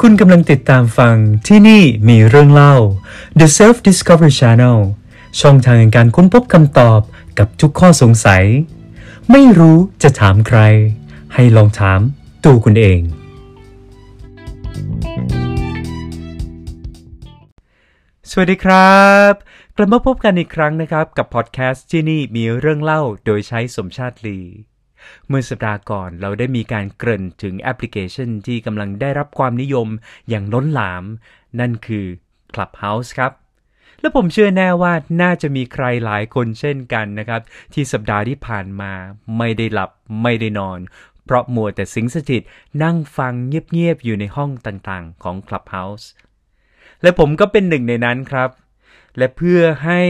คุณกำลังติดตามฟังที่นี่มีเรื่องเล่า The Self Discovery Channel ช่องทางแห่งการค้นพบคำตอบกับทุกข้อสงสัย ไม่รู้จะถามใคร ให้ลองถามตัวคุณเอง สวัสดีครับกลับมาพบกันอีกครั้งนะครับ กับพอดแคสต์ที่นี่มีเรื่องเล่าโดยใช้สมชาติลี เมื่อสัปดาห์ก่อนเราได้มีการเกริ่นถึงแอปพลิเคชันที่กำลังได้รับความนิยมอย่างล้นหลาม นั่นคือ Clubhouse ครับและผมเชื่อแน่ว่าน่าจะมีใครหลายคนเช่นกันนะครับ ที่สัปดาห์ที่ผ่านมา ไม่ได้หลับไม่ได้นอน เพราะมัวแต่สิงสถิตนั่งฟังเงียบๆอยู่ในห้องต่างๆ ของ Clubhouse และผมก็เป็นหนึ่งในนั้นครับ และเพื่อให้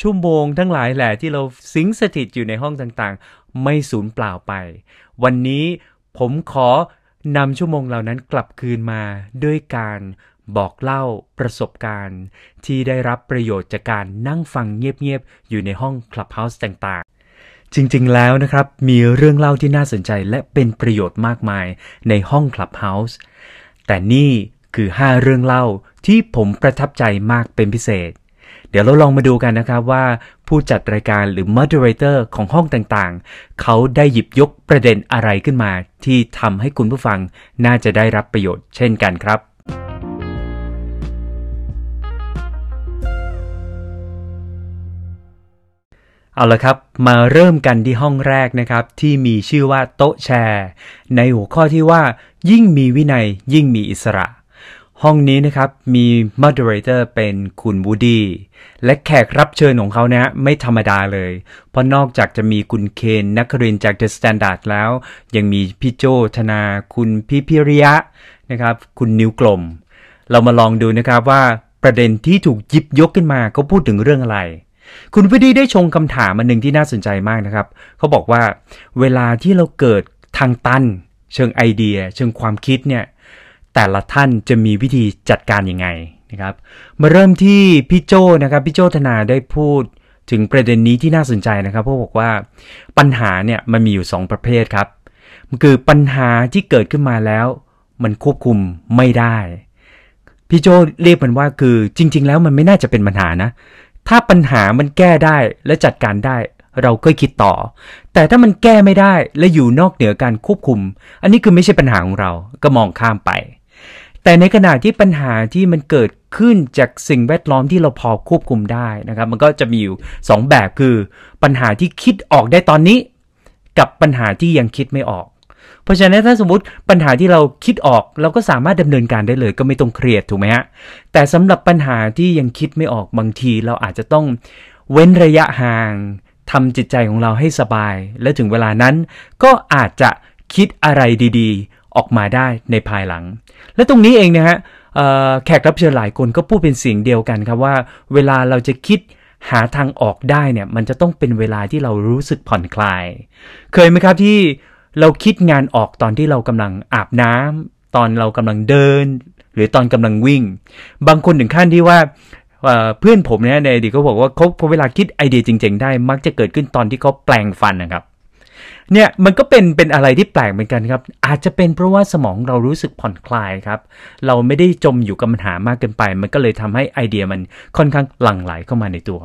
ชั่วโมงทั้งหลายแหละที่เราสิงสถิตอยู่ในห้องต่างๆ ไม่สูญเปล่าไป วันนี้ผมขอนำชั่วโมงเหล่านั้นกลับคืนมาด้วยการบอกเล่าประสบการณ์ ที่ได้รับประโยชน์จากการนั่งฟังเงียบๆ อยู่ในห้อง Clubhouse ต่างๆ จริงๆแล้วนะครับ มีเรื่องเล่าที่น่าสนใจและเป็นประโยชน์มากมายในห้อง Clubhouse แต่นี่คือ 5 เรื่องเล่าที่ผมประทับใจมากเป็นพิเศษ เดี๋ยวเราลองมาดูกันนะครับว่าผู้จัดรายการหรือ moderator ของห้องต่างๆ เขาได้หยิบยกประเด็นอะไรขึ้นมา ที่ทำให้คุณผู้ฟังน่าจะได้รับประโยชน์เช่นกันครับเอาละครับ มาเริ่มกันที่ห้องแรกนะครับ ที่มีชื่อว่าโต๊ะแชร์ ในหัวข้อที่ว่า ยิ่งมีวินัยยิ่งมีอิสระ ห้องนี้นะครับมี moderator เป็นคุณวูดี้และแขกรับเชิญของเขานะไม่ธรรมดาเลย เพราะนอกจากจะมีคุณเคนนักครินจาก The Standard แล้ว ยังมีพี่โจธนา คุณพี่พิริยะนะครับ คุณนิ้วกลม เรามาลองดูนะครับว่าประเด็นที่ถูกยิบยกขึ้นมาเขาพูดถึงเรื่องอะไร คุณวูดี้ได้ชงคำถามมาหนึ่งที่น่าสนใจมากนะครับ เขาบอกว่า เวลาที่เราเกิดทางตัน เชิงไอเดีย เชิงความคิดเนี่ย แต่ละท่านจะมีวิธีจัดการยังไงนะครับ มาเริ่มที่พี่โจนะครับพี่โจธนาได้พูดถึงประเด็นนี้ที่น่าสนใจนะครับเพราะบอกว่าปัญหาเนี่ยมันมีอยู่ 2 ประเภทครับมันคือปัญหาที่เกิดขึ้นมาแล้ว มันควบคุมไม่ได้ พี่โจเรียกมันว่าคือจริง ๆ แล้วมันไม่น่าจะเป็นปัญหานะ ถ้าปัญหามันแก้ได้และจัดการได้เราก็คิดต่อ แต่ถ้ามันแก้ไม่ได้และอยู่นอกเหนือการควบคุม อันนี้คือไม่ใช่ปัญหาของเราก็มองข้ามไป แต่ในขณะที่ปัญหาที่มันเกิดขึ้นจากสิ่งแวดล้อมที่เราพอควบคุมได้นะครับ มันก็จะมีอยู่ 2 แบบคือ ปัญหาที่คิดออกได้ตอนนี้ กับปัญหาที่ยังคิดไม่ออก เพราะฉะนั้นถ้าสมมติปัญหาที่เราคิดออก เราก็สามารถดำเนินการได้เลย ก็ไม่ต้องเครียดถูกไหมฮะแต่สำหรับปัญหาที่ยังคิดไม่ออกบางที เราอาจจะต้องเว้นระยะห่างทำจิตใจของเราให้สบาย และถึงเวลานั้นก็อาจจะคิดอะไรดี ออกมาได้ในภายหลัง และตรงนี้เองนะฮะแขกรับเชิญหลายคนก็พูดเป็นเสียงเดียวกันครับว่า เวลาเราจะคิดหาทางออกได้เนี่ยมันจะต้องเป็นเวลาที่เรารู้สึกผ่อนคลาย เคยไหมครับที่เราคิดงานออกตอนที่เรากำลังอาบน้ำตอนเรากำลังเดิน หรือตอนกำลังวิ่ง บางคนถึงขั้นที่ว่าเพื่อนผมเนี่ยในอดีตเขาบอกว่าเขาพอเวลาคิดไอเดียจริง ๆ ได้มักจะเกิดขึ้นตอนที่เขาแปลงฟันนะครับ เนี่ยมันก็เป็นเป็นอะไรที่แปลกเหมือนกันครับ อาจจะเป็นเพราะว่าสมองเรารู้สึกผ่อนคลายครับ เราไม่ได้จมอยู่กับปัญหามากเกินไป มันก็เลยทำให้ไอเดียมันค่อนข้างหลั่งไหลเข้ามาในตัว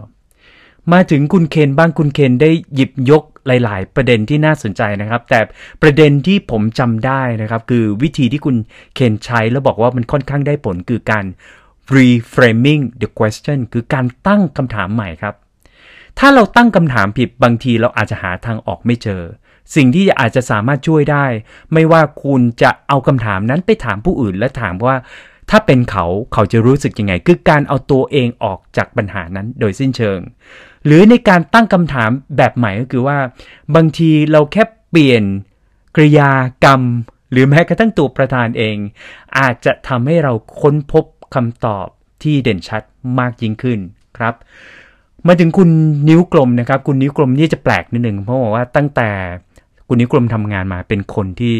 มาถึงคุณเคนบ้างคุณเคนได้หยิบยกหลาย ๆ ประเด็นที่น่าสนใจนะครับ แต่ประเด็นที่ผมจำได้นะครับ คือวิธีที่คุณเคนใช้แล้วบอกว่ามันค่อนข้างได้ผลคือการ reframing the question คือการตั้งคำถามใหม่ครับ ถ้าเราตั้งคำถามผิดบางทีเราอาจจะหาทางออกไม่เจอ สิ่งที่อาจจะสามารถช่วยได้ ไม่ว่าคุณจะเอาคำถามนั้นไปถามผู้อื่นและถามว่า ถ้าเป็นเขาเขาจะรู้สึกยังไง คือการเอาตัวเองออกจากปัญหานั้นโดยสิ้นเชิง หรือในการตั้งคำถามแบบใหม่ก็คือว่า บางทีเราแค่เปลี่ยนกริยากรรม หรือแม้กระทั่งตัวประธานเอง อาจจะทำให้เราค้นพบคำตอบที่เด่นชัดมากยิ่งขึ้นครับมาถึงคุณนิ้วกลมนะครับ คุณนิ้วกลมนี่จะแปลกนิดหนึ่งเพราะว่าตั้งแต่ คุณนิกลมทำงานมาเป็นคนที่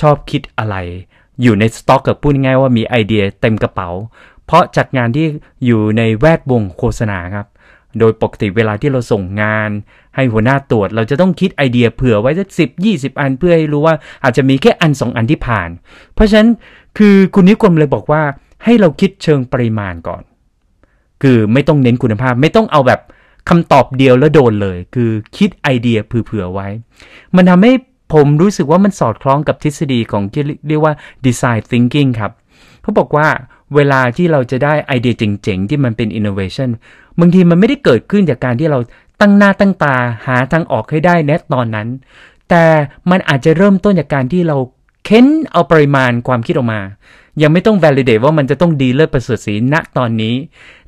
ชอบคิดอะไร อยู่ในสต็อกกับพูดง่ายว่ามีไอเดียเต็มกระเป๋า เพราะจัดงานที่อยู่ในแวดวงโฆษณาครับโดยปกติเวลาที่เราส่งงาน ให้หัวหน้าตรวจ เราจะต้องคิดไอเดียเผื่อไว้สักสิบยี่สิบอันเพื่อให้รู้ว่าอาจจะมีแค่อันสองอันที่ผ่าน เพราะฉะนั้นคือคุณนิกรมเลยบอกว่าให้เราคิดเชิงปริมาณก่อน คือไม่ต้องเน้นคุณภาพไม่ต้องเอาแบบ คำตอบเดียวแล้วโดนเลย คือคิดไอเดียเผื่อๆไว้ มันทำให้ผมรู้สึกว่ามันสอดคล้องกับทฤษฎีของที่เรียกว่า design thinking ครับ เขาบอกว่าเวลาที่เราจะได้ไอเดียเจ๋งๆ ที่มันเป็น innovation บางทีมันไม่ได้เกิดขึ้นจากการที่เราตั้งหน้าตั้งตาหาทางออกให้ได้แนตอนนั้น แต่มันอาจจะเริ่มต้นจากการที่เราเค้นเอาปริมาณความคิดออกมา ยังไม่ต้อง validate ว่ามันจะต้องดีเลิศประเสริฐสีณตอนนี้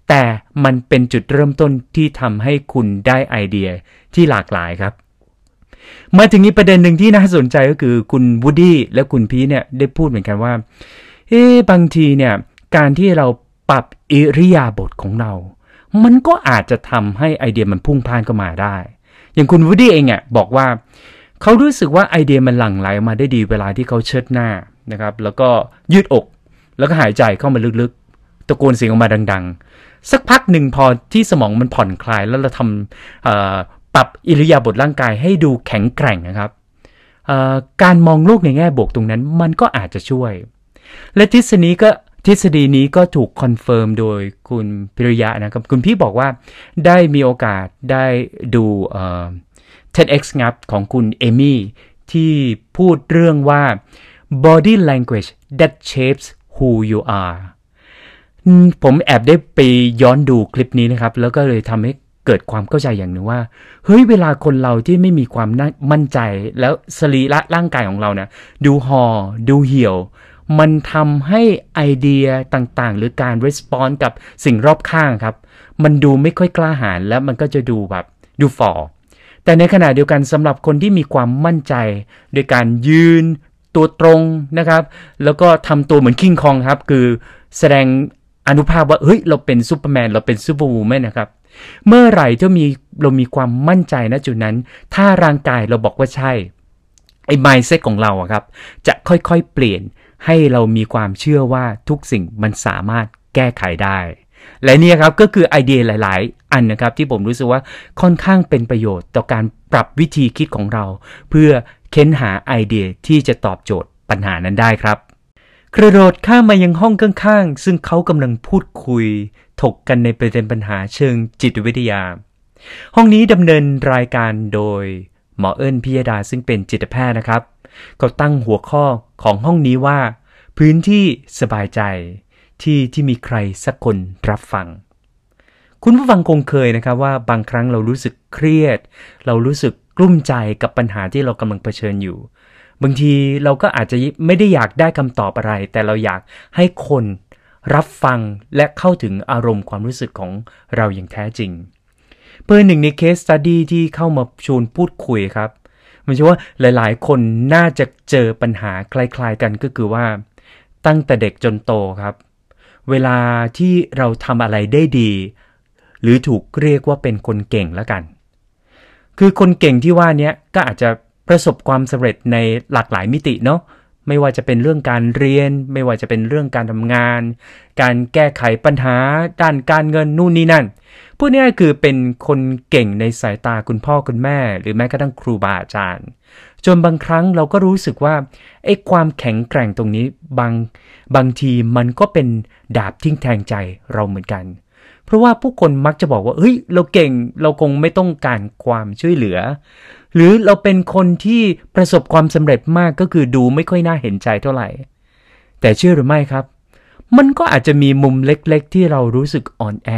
แต่มันเป็นจุดเริ่มต้นที่ทำให้คุณได้ไอเดียที่หลากหลายครับ มาถึงนี้ประเด็นหนึ่งที่น่าสนใจก็คือคุณวูดดี้และคุณพีเนี่ยได้พูดเหมือนกันว่าเอ๊บางทีเนี่ยการที่เราปรับอิริยาบถของเรา มันก็อาจจะทำให้ไอเดียมันพุ่งพ่านเข้ามาได้ อย่างคุณวูดดี้เองอะบอกว่าเขารู้สึกว่าไอเดียมันหลั่งไหลมาได้ดีเวลาที่เขาเชิดหน้านะครับ แล้วก็ยืดอก แล้วก็หายใจเข้ามาลึกๆ ตะโกนเสียงออกมาดังๆ สักพักหนึ่งพอที่สมองมันผ่อนคลายแล้วเราทำปรับอิริยาบถร่างกายให้ดูแข็งแกร่งนะครับการมองโลกในแง่บวกตรงนั้นมันก็อาจจะช่วย และทฤษฎีก็ทฤษฎีนี้ก็ถูก confirm โดยคุณพิริยะนะครับ คุณพี่บอกว่าได้มีโอกาสได้ดู TEDx งับของคุณเอมี่ที่พูดเรื่องว่า body language that shapes who you are ผมแอบได้ไปย้อนดูคลิปนี้นะครับ แล้วก็เลยทำให้เกิดความเข้าใจอย่างหนึ่งว่า เฮ้ยเวลาคนเราที่ไม่มีความมั่นใจแล้วสรีระร่างกายของเรานะดูหอ่อดูเหี่ยว มันทำให้ไอเดียต่างๆ หรือการรีสปอนส์กับสิ่งรอบข้างครับ มันดูไม่ค่อยกล้าหาญแล้วมันก็จะดูแบบดูฝ่อแต่ในขณะเดียวกันสำหรับคนที่มีความมั่นใจ โดยการยืนตัวตรงนะครับ แล้วก็ทำตัวเหมือนคิงคองครับ คือแสดง อานุภาพว่าเฮ้ยเราเป็นซูเปอร์แมนเราเป็น superwoman นะครับเมื่อไหร่ที่มีเรามีความมั่นใจณจุดนั้น ถ้าร่างกายเราบอกว่าใช่ไอ้ mindset ของเราอะครับ จะค่อยๆเปลี่ยนให้เรามีความเชื่อว่าทุกสิ่งมันสามารถแก้ไขได้ และนี่ครับก็คือไอเดียหลาย ๆ อันนะครับที่ผมรู้สึกว่าค่อนข้างเป็นประโยชน์ต่อการปรับวิธีคิดของเรา เพื่อเค้นหาไอเดียที่จะตอบโจทย์ปัญหานั้นได้ครับ กระโดดข้ามมายังห้องข้างๆ ซึ่งเขากำลังพูดคุย ถกกันในประเด็นปัญหาเชิงจิตวิทยา ห้องนี้ดำเนินรายการโดย หมอเอิญพิยดาซึ่งเป็นจิตแพทย์นะครับ เขาตั้งหัวข้อของห้องนี้ว่า พื้นที่สบายใจ ที่ที่มีใครสักคนรับฟัง คุณผู้ฟังคงเคยนะครับว่าบางครั้งเรารู้สึกเครียด เรารู้สึกกลุ้มใจกับปัญหาที่เรากำลังเผชิญอยู่ บางทีเราก็อาจจะไม่ได้อยากได้คำตอบอะไร แต่เราอยากให้คนรับฟังและเข้าถึงอารมณ์ความรู้สึกของเราอย่างแท้จริง เพื่อหนึ่งในเคสตัดดี้ที่เข้ามาชวนพูดคุยครับ มันชื่อว่าหลายๆ คนน่าจะเจอปัญหาคล้ายๆกันก็คือว่า ตั้งแต่เด็กจนโตครับ เวลาที่เราทำอะไรได้ดี หรือถูกเรียกว่าเป็นคนเก่งแล้วกัน คือคนเก่งที่ว่านี้ก็อาจจะ ประสบความสำเร็จในหลากหลายมิติเนาะไม่ว่าจะเป็นเรื่องการเรียน ไม่ว่าจะเป็นเรื่องการทำงาน การแก้ไขปัญหา ด้านการเงินนู่นนี่นั่นพวกนี้คือเป็นคนเก่งในสายตาคุณพ่อคุณแม่ หรือแม้กระทั่งครูบาอาจารย์ จนบางครั้งเราก็รู้สึกว่าไอ้ความแข็งแกร่งตรงนี้บางบางทีมันก็เป็นดาบทิ้งแทงใจเราเหมือนกัน เพราะว่าผู้คนมักจะบอกว่าเฮ้ยเราเก่งเราคงไม่ต้องการความช่วยเหลือ หรือเราเป็นคนที่ประสบความสำเร็จมากก็คือดูไม่ค่อยน่าเห็นใจเท่าไหร่ แต่เชื่อหรือไม่ครับ มันก็อาจจะมีมุมเล็กๆ ที่เรารู้สึกอ่อนแอ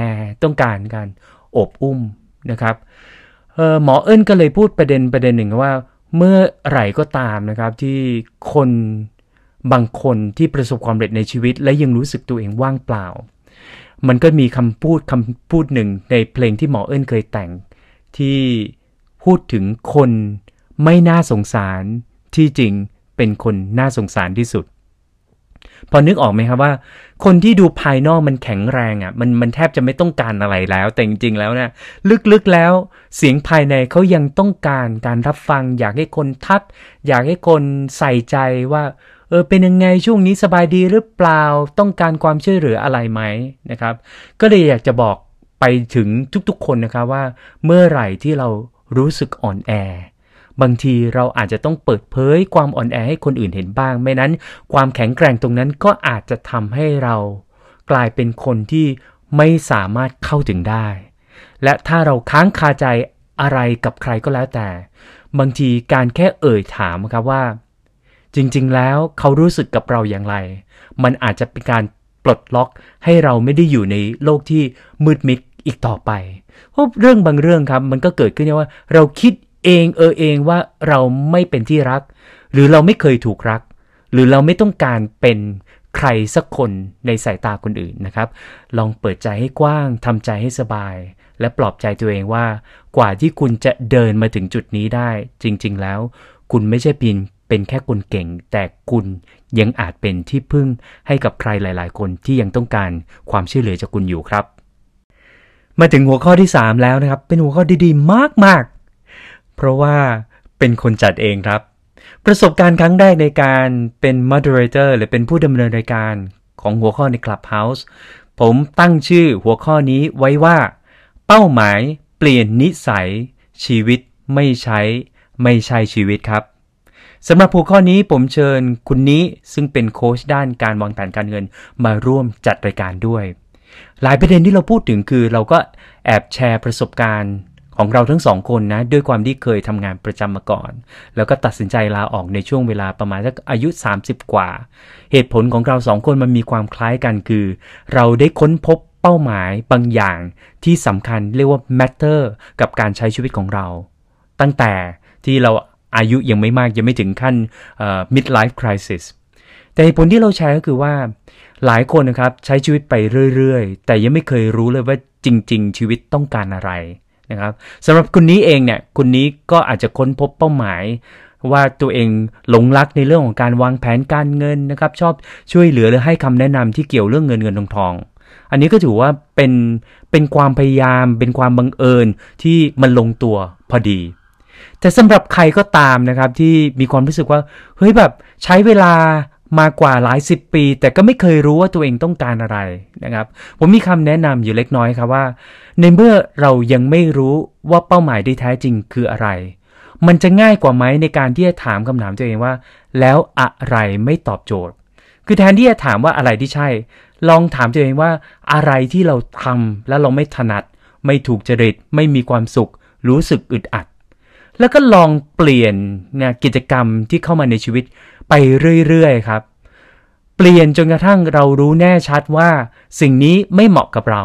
ต้องการการอบอุ้มนะครับหมอเอิญก็เลยพูดประเด็นประเด็นหนึ่งว่า เมื่อไหร่ก็ตามนะครับที่คนบางคนที่ประสบความสำเร็จในชีวิต และยังรู้สึกตัวเองว่างเปล่า มันก็มีคำพูดคำพูดหนึ่งในเพลงที่หมอเอิญเคยแต่งที่ พูดถึงคนไม่น่าสงสารที่จริงเป็นคนน่าสงสารที่สุด พอนึกออกไหมครับว่า คนที่ดูภายนอกมันแข็งแรงอะ่ะมันมันแทบจะไม่ต้องการอะไรแล้ว แต่จริงๆแล้วนะ ลึกๆแล้ว เสียงภายในเขายังต้องการการรับฟัง อยากให้คนทัก อยากให้คนใส่ใจว่าเออเป็นยังไงช่วงนี้สบายดีหรือเปล่าต้องการความช่วยเหลืออะไรไหมนะครับ ก็เลยอยากจะบอกไปถึงทุกๆคนนะครับว่า เมื่อไหร่ที่เรา รู้สึกอ่อนแอ บางทีเราอาจจะต้องเปิดเผยความอ่อนแอให้คนอื่นเห็นบ้าง ไม่นั้น ความแข็งแกร่งตรงนั้นก็อาจจะทำให้เรา กลายเป็นคนที่ไม่สามารถเข้าถึงได้ และถ้าเราค้างคาใจอะไรกับใครก็แล้วแต่ บางทีการแค่เอ่ยถามครับว่า จริงๆ แล้วเขารู้สึกกับเราอย่างไร มันอาจจะเป็นการปลดล็อกให้เราไม่ได้อยู่ในโลกที่มืดมิดอีกต่อไป ราะเรื่องบางเรื่องครับ มันก็เกิดขึ้นว่า เราคิดเองเออเองว่าเราไม่เป็นที่รัก หรือเราไม่เคยถูกรัก หรือเราไม่ต้องการเป็นใครสักคนในสายตาคนอื่นนะครับ ลองเปิดใจให้กว้างทำใจให้สบาย และปลอบใจตัวเองว่า กว่าที่คุณจะเดินมาถึงจุดนี้ได้ จริง ๆ แล้ว คุณไม่ใช่เพียงเป็นแค่คนเก่ง แต่คุณยังอาจเป็นที่พึ่งให้กับใครหลาย ๆ คนที่ยังต้องการความช่วยเหลือจากคุณอยู่ครับ มาถึงหัวข้อที่ 3 แล้วนะครับ เป็นหัวข้อดีๆ มากๆ เพราะว่าเป็นคนจัดเองครับ ประสบการณ์ครั้งแรกในการเป็น moderator หรือเป็นผู้ดำเนินรายการของหัวข้อใน Clubhouse ผมตั้งชื่อหัวข้อนี้ไว้ว่า เป้าหมายเปลี่ยนนิสัย ชีวิตไม่ใช้ ไม่ใช่ชีวิตครับสำหรับหัวข้อนี้ผมเชิญคุณนี้ซึ่งเป็นโค้ชด้านการวางแผนการเงินมาร่วมจัดรายการด้วย หลายประเด็นที่เราพูดถึงคือเราก็แอบแชร์ประสบการณ์ของเราทั้งสองคนนะ ด้วยความที่เคยทำงานประจำมาก่อน แล้วก็ตัดสินใจลาออกในช่วงเวลาประมาณสักอายุ 30 กว่า เหตุผลของเราสองคนมันมีความคล้ายกันคือ เราได้ค้นพบเป้าหมายบางอย่างที่สำคัญเรียกว่า matter กับการใช้ชีวิตของเรา ตั้งแต่ที่เราอายุยังไม่มากยังไม่ถึงขั้น midlife crisis แต่ผลที่เราแชร์ก็คือว่า หลายคนนะครับใช้ชีวิตไปเรื่อยๆ แต่ยังไม่เคยรู้เลยว่าจริง ๆ ชีวิตต้องการอะไรนะครับสำหรับคุณนี้เองเนี่ยคุณนี้ก็อาจจะค้นพบเป้าหมายว่าตัวเองหลงรักในเรื่องของการวางแผนการเงินนะครับชอบช่วยเหลือหรือให้คำแนะนำที่เกี่ยวเรื่องเงินเงินทองทอง อันนี้ก็ถือว่าเป็นเป็นความพยายามเป็นความบังเอิญที่มันลงตัวพอดี แต่สำหรับใครก็ตามนะครับที่มีความรู้สึกว่าเฮ้ยแบบใช้เวลา มากว่าหลายสิบปี แต่ก็ไม่เคยรู้ว่าตัวเองต้องการอะไรนะครับ ผมมีคำแนะนำอยู่เล็กน้อยครับว่า ในเมื่อเรายังไม่รู้ว่าเป้าหมายที่แท้จริงคืออะไร มันจะง่ายกว่าไหมในการที่จะถามคำถามตัวเองว่า แล้วอะไรไม่ตอบโจทย์ คือแทนที่จะถามว่าอะไรที่ใช่ ลองถามตัวเองว่าอะไรที่เราทำแล้วเราไม่ถนัด ไม่ถูกจริต ไม่มีความสุข รู้สึกอึดอัด แล้วก็ลองเปลี่ยนนะกิจกรรมที่เข้ามาในชีวิต ไปเรื่อยๆครับ เปลี่ยนจนกระทั่งเรารู้แน่ชัดว่า สิ่งนี้ไม่เหมาะกับเรา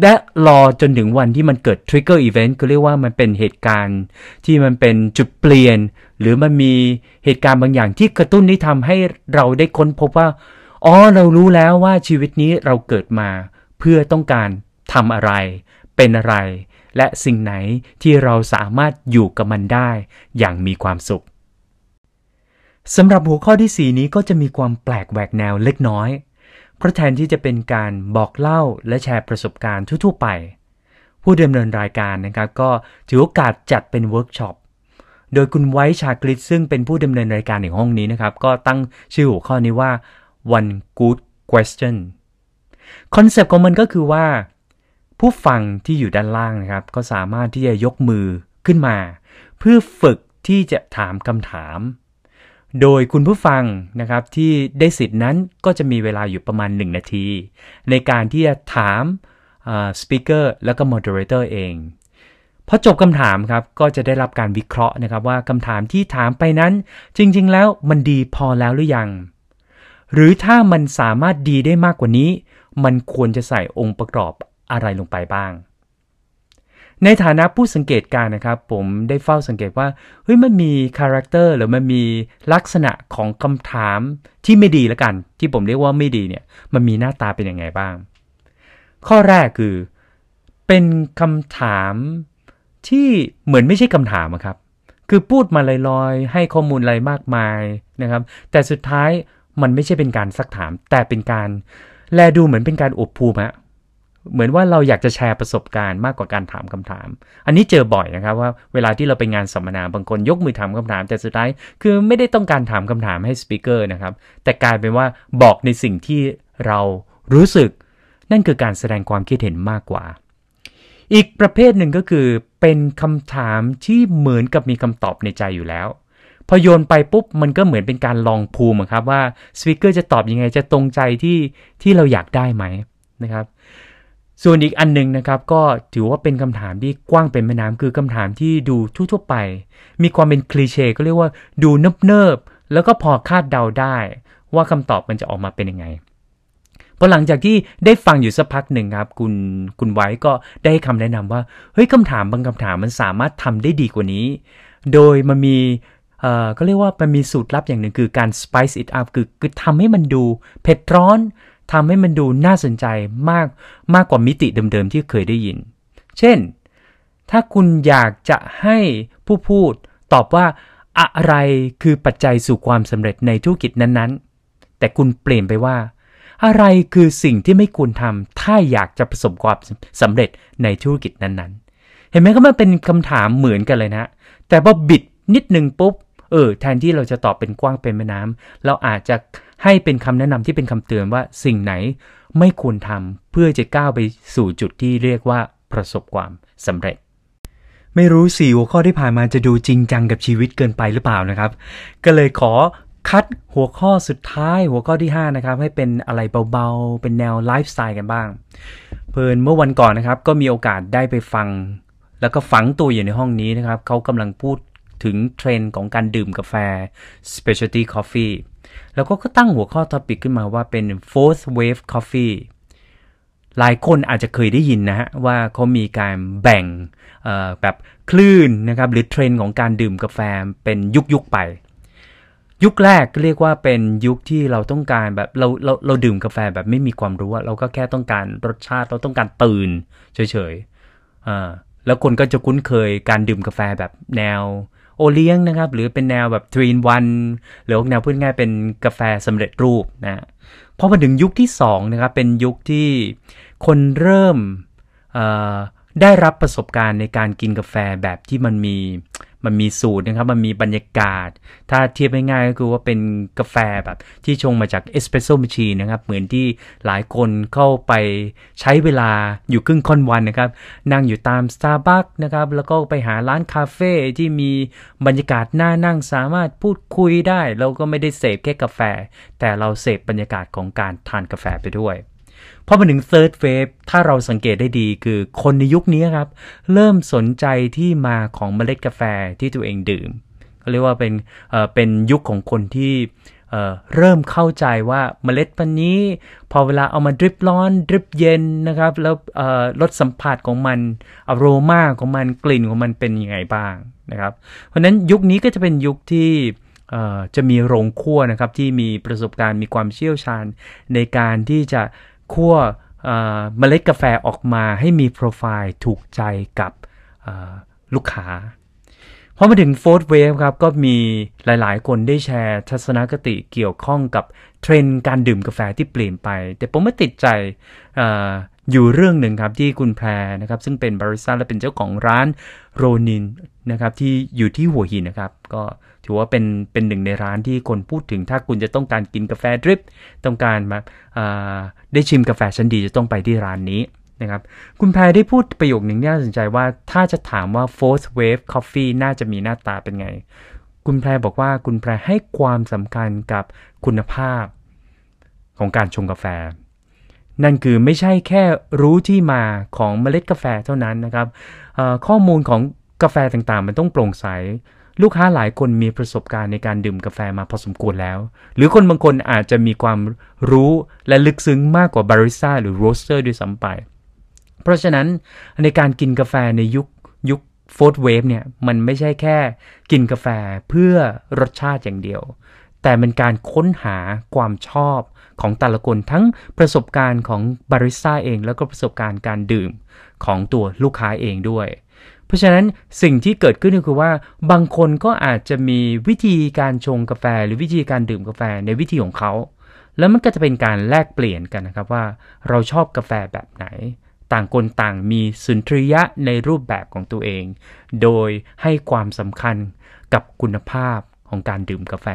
และรอจนถึงวันที่มันเกิด trigger event ก็เรียกว่ามันเป็นเหตุการณ์ ที่มันเป็นจุดเปลี่ยน หรือมันมีเหตุการณ์บางอย่างที่กระตุ้นที่ทำให้เราได้ค้นพบว่าอ๋อเรารู้แล้วว่าชีวิตนี้เราเกิดมา เพื่อต้องการทำอะไร เป็นอะไร และสิ่งไหนที่เราสามารถอยู่กับมันได้ อย่างมีความสุข สำหรับหัวข้อที่ 4 นี้ก็จะมีความแปลกแหวกแนวเล็กน้อย เพราะแทนที่จะเป็นการบอกเล่าและแชร์ประสบการณ์ทั่วๆไป ผู้ดำเนินรายการนะครับก็ถือโอกาสจัดเป็นเวิร์กช็อป โดยคุณไว้ชากฤษซึ่งเป็นผู้ดำเนินรายการในห้องนี้นะครับ ก็ตั้งชื่อหัวข้อนี้ว่า one good question คอนเซปต์ของมันก็คือว่า ผู้ฟังที่อยู่ด้านล่างนะครับ ก็สามารถที่จะยกมือขึ้นมา เพื่อฝึกที่จะถามคำถาม โดยคุณผู้ฟังนะครับที่ได้สิทธินั้นก็จะมีเวลาอยู่ประมาณ 1 นาที ในการที่จะถาม speaker แล้วก็ moderator เองพอจบคำถามครับก็จะได้รับการวิเคราะห์นะครับว่าคำถามที่ถามไปนั้น จริง ๆ แล้วมันดีพอแล้วหรือยัง หรือถ้ามันสามารถดีได้มากกว่านี้ มันควรจะใส่องค์ประกอบอะไรลงไปบ้าง ในฐานะผู้สังเกตการณ์นะครับ ผมได้เฝ้าสังเกตว่าเฮ้ยมันมี character หรือมันมีลักษณะของคำถามที่ไม่ดีแล้วกัน ที่ผมเรียกว่าไม่ดีเนี่ยมันมีหน้าตาเป็นยังไงบ้าง ข้อแรกคือเป็นคำถามที่เหมือนไม่ใช่คำถามครับ คือพูดมาลอยๆ ให้ข้อมูลอะไรมากมายนะครับ แต่สุดท้ายมันไม่ใช่เป็นการซักถาม แต่เป็นการแลดูเหมือนเป็นการอบภูมิฮะ เหมือนว่าเราอยากจะแชร์ประสบการณ์มากกว่าการถามคำถาม อันนี้เจอบ่อยนะครับว่าเวลาที่เราไปงานสัมมนาบางคนยกมือถามคำถาม แต่สุดท้ายคือไม่ได้ต้องการถามคำถามให้สปิเกอร์นะครับ แต่กลายเป็นว่าบอกในสิ่งที่เรารู้สึก นั่นคือการแสดงความคิดเห็นมากกว่า อีกประเภทหนึ่งก็คือเป็นคำถามที่เหมือนกับมีคำตอบในใจอยู่แล้วพอโยนไปปุ๊บมันก็เหมือนเป็นการลองภูมิครับว่าสปิเกอร์จะตอบยังไงจะตรงใจที่ที่เราอยากได้ไหมนะครับ ส่วนอีกอันหนึ่งนะครับก็ถือว่าเป็นคำถามที่กว้างเป็นแม่น้ำคือคำถามที่ดูทั่วๆไป มีความเป็นคลีเช่ก็เรียกว่าดูเนิบๆแล้วก็พอคาดเดาได้ ว่าคำตอบมันจะออกมาเป็นยังไงพอหลังจากที่ได้ฟังอยู่สักพักหนึ่งครับ คุณคุณไว้ก็ได้คำแนะนำว่าเฮ้ยคำถามบางคำถามมันสามารถทำได้ดีกว่านี้ โดยมันมีเอ่อก็เรียกว่ามันมีสูตรลับอย่างหนึ่งคือการ spice it up คือคือทำให้มันดูเผ็ดร้อน ทำให้มันดูน่าสนใจมากมากกว่ามิติเดิมๆที่เคยได้ยิน เช่น ถ้าคุณอยากจะให้ผู้พูดตอบว่าอะไรคือปัจจัยสู่ความสำเร็จในธุรกิจนั้นๆ แต่คุณเปลี่ยนไปว่า อะไรคือสิ่งที่ไม่ควรทำถ้าอยากจะประสบความสำเร็จในธุรกิจนั้นๆ เห็นไหมก็มันเป็นคำถามเหมือนกันเลยนะ แต่พอบิดนิดนึงปุ๊บ เออ แทนที่เราจะตอบเป็นกว้างเป็นแม่น้ำเราอาจจะให้เป็นคำแนะนำที่เป็นคำเตือนว่าสิ่งไหนไม่ควรทำเพื่อจะก้าวไปสู่จุดที่เรียกว่าประสบความสำเร็จ ไม่รู้สี่หัวข้อที่ผ่านมาจะดูจริงจังกับชีวิตเกินไปหรือเปล่านะครับ ก็เลยขอคัดหัวข้อสุดท้ายหัวข้อที่ 5 นะครับ ให้เป็นอะไรเบาๆ เป็นแนวไลฟ์สไตล์กันบ้าง เพลินเมื่อวันก่อนนะครับ ก็มีโอกาสได้ไปฟัง แล้วก็ฝังตัวอยู่ในห้องนี้นะครับ เขากำลังพูด ถึงเทรนด์ของการดื่มกาแฟ specialty coffee แล้วก็ก็ตั้งหัวข้อทอปิกขึ้นมาว่าเป็น fourth wave coffee หลายคนอาจจะเคยได้ยินนะฮะ ว่าเขามีการแบ่งแบบคลื่นนะครับ หรือเทรนด์ของการดื่มกาแฟเป็นยุคๆไป ยุคแรกเรียกว่าเป็นยุคที่เราต้องการแบบเราเราเราดื่มกาแฟแบบไม่มีความรู้เราก็แค่ต้องการรสชาติเราต้องการตื่นเฉยๆแล้วคนก็จะคุ้นเคยการดื่มกาแฟแบบแนว โอเลี้ยงนะครับ หรือเป็นแนวแบบทรีนวันหรือแนวพูดง่ายเป็นกาแฟสำเร็จรูปนะพอมาถึงยุคที่2นะครับเป็นยุคที่คนเริ่ม ได้รับประสบการณ์ในการกินกาแฟแบบที่มันมีมันมีสูตรนะครับ มันมีบรรยากาศ ถ้าเทียบง่ายๆก็คือว่าเป็นกาแฟแบบที่ชงมาจากเอสเปรสโซ่มชีนะครับ เหมือนที่หลายคนเข้าไปใช้เวลาอยู่ครึ่งค่อนวันนะครับ นั่งอยู่ตาม Starbucks นะครับ แล้วก็ไปหาร้านคาเฟ่ที่มีบรรยากาศน่านั่งสามารถพูดคุยได้เราก็ไม่ได้เสพแค่กาแฟ แต่เราเสพบรรยากาศของการทานกาแฟไปด้วย พอมาถึง third wave ถ้าเราสังเกตได้ดีคือคนในยุคนี้ครับ เริ่มสนใจที่มาของเมล็ดกาแฟที่ตัวเองดื่มเขาเรียกว่าเป็นเป็นยุคของคนที่เอ่อเริ่มเข้าใจว่าเมล็ดพันนี้ พอเวลาเอามาดริปร้อนดริปเย็นนะครับ แล้วรสสัมผัสของมันอโรมาของมันกลิ่นของมันเป็นยังไงบ้างนะครับ เพราะนั้นยุคนี้ก็จะเป็นยุคที่จะมีโรงคั่วนะครับที่มีประสบการณ์มีความเชี่ยวชาญในการที่จะ คั่วเมล็ดกาแฟออกมาให้มีโปรไฟล์ถูกใจกับลูกค้าพอมาถึง Fourth Wave ครับก็มีหลายๆ คนได้แชร์ทัศนคติเกี่ยวข้องกับเทรนด์การดื่มกาแฟที่เปลี่ยนไป แต่ผมไม่ติดใจออยู่เรื่องหนึ่งครับที่คุณแพรนะครับ ซึ่งเป็นบริษัทและเป็นเจ้าของร้านโรนินนะครับที่อยู่ที่หัวหินนะครับ ก็ ถือว่าเป็นเป็นหนึ่งในร้านที่คนพูดถึงถ้าคุณจะต้องการกินกาแฟดริปต้องการมาได้ชิมกาแฟชั้นดีจะต้องไปที่ร้านนี้นะครับคุณแพรได้พูดประโยคหนึ่งที่น่าสนใจว่าถ้าจะถามว่า fourth wave coffee น่าจะมีหน้าตาเป็นไง คุณแพรบอกว่าคุณแพรให้ความสำคัญกับคุณภาพของการชงกาแฟ นั่นคือไม่ใช่แค่รู้ที่มาของเมล็ดกาแฟเท่านั้นนะครับข้อมูลของกาแฟต่างๆ มันต้องโปร่งใส ลูกค้าหลายคนมีประสบการณ์ในการดื่มกาแฟมาพอสมควรแล้ว หรือคนบางคนอาจจะมีความรู้และลึกซึ้งมากกว่าบาริสต้าหรือ roaster ด้วยซ้ำไป เพราะฉะนั้นในการกินกาแฟในยุคยุค fourth wave เนี่ยมันไม่ใช่แค่กินกาแฟเพื่อรสชาติอย่างเดียว แต่เป็นการค้นหาความชอบของแต่ละคนทั้งประสบการณ์ของบาริสต้าเอง แล้วก็ประสบการณ์การดื่มของตัวลูกค้าเองด้วย เพราะฉะนั้นสิ่งที่เกิดขึ้นก็คือว่าบางคนก็อาจจะมีวิธีการชงกาแฟ หรือวิธีการดื่มกาแฟในวิธีของเขา แล้วมันก็จะเป็นการแลกเปลี่ยนกันนะครับว่า เราชอบกาแฟแบบไหน ต่างคนต่างมีสุนทรียะในรูปแบบของตัวเอง โดยให้ความสำคัญกับคุณภาพของการดื่มกาแฟ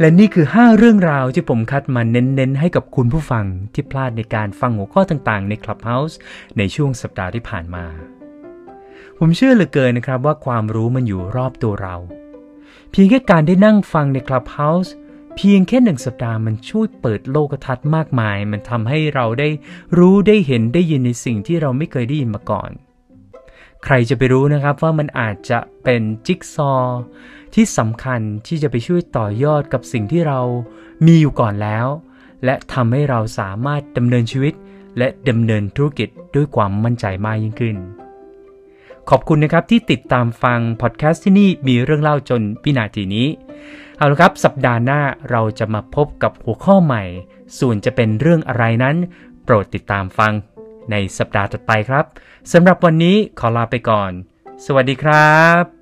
และนี่คือ 5 เรื่องราวที่ผมคัดมาเน้นๆ ให้กับคุณผู้ฟังที่พลาดในการฟังหัวข้อต่างๆ ใน Clubhouse ในช่วงสัปดาห์ที่ผ่านมา ผมเชื่อเหลือเกินนะครับว่าความรู้มันอยู่รอบตัวเรา เพียงแค่การได้นั่งฟังใน Clubhouse เพียงแค่หนึ่งสัปดาห์มันช่วยเปิดโลกทัศน์มากมาย มันทำให้เราได้รู้ได้เห็นได้ยินในสิ่งที่เราไม่เคยได้ยินมาก่อน ใครจะไปรู้นะครับว่ามันอาจจะเป็นจิ๊กซอว์ที่สำคัญที่จะไปช่วยต่อยอดกับสิ่งที่เรามีอยู่ก่อนแล้ว และทำให้เราสามารถดำเนินชีวิต และดำเนินธุรกิจด้วยความมั่นใจมากยิ่งขึ้น ขอบคุณนะครับที่ติดตามฟังพอดแคสต์ที่นี่มีเรื่องเล่าจนวินาทีนี้ เอาละครับ สัปดาห์หน้าเราจะมาพบกับหัวข้อใหม่ ส่วนจะเป็นเรื่องอะไรนั้น โปรดติดตามฟังในสัปดาห์ต่อไปครับ สำหรับวันนี้ขอลาไปก่อน สวัสดีครับ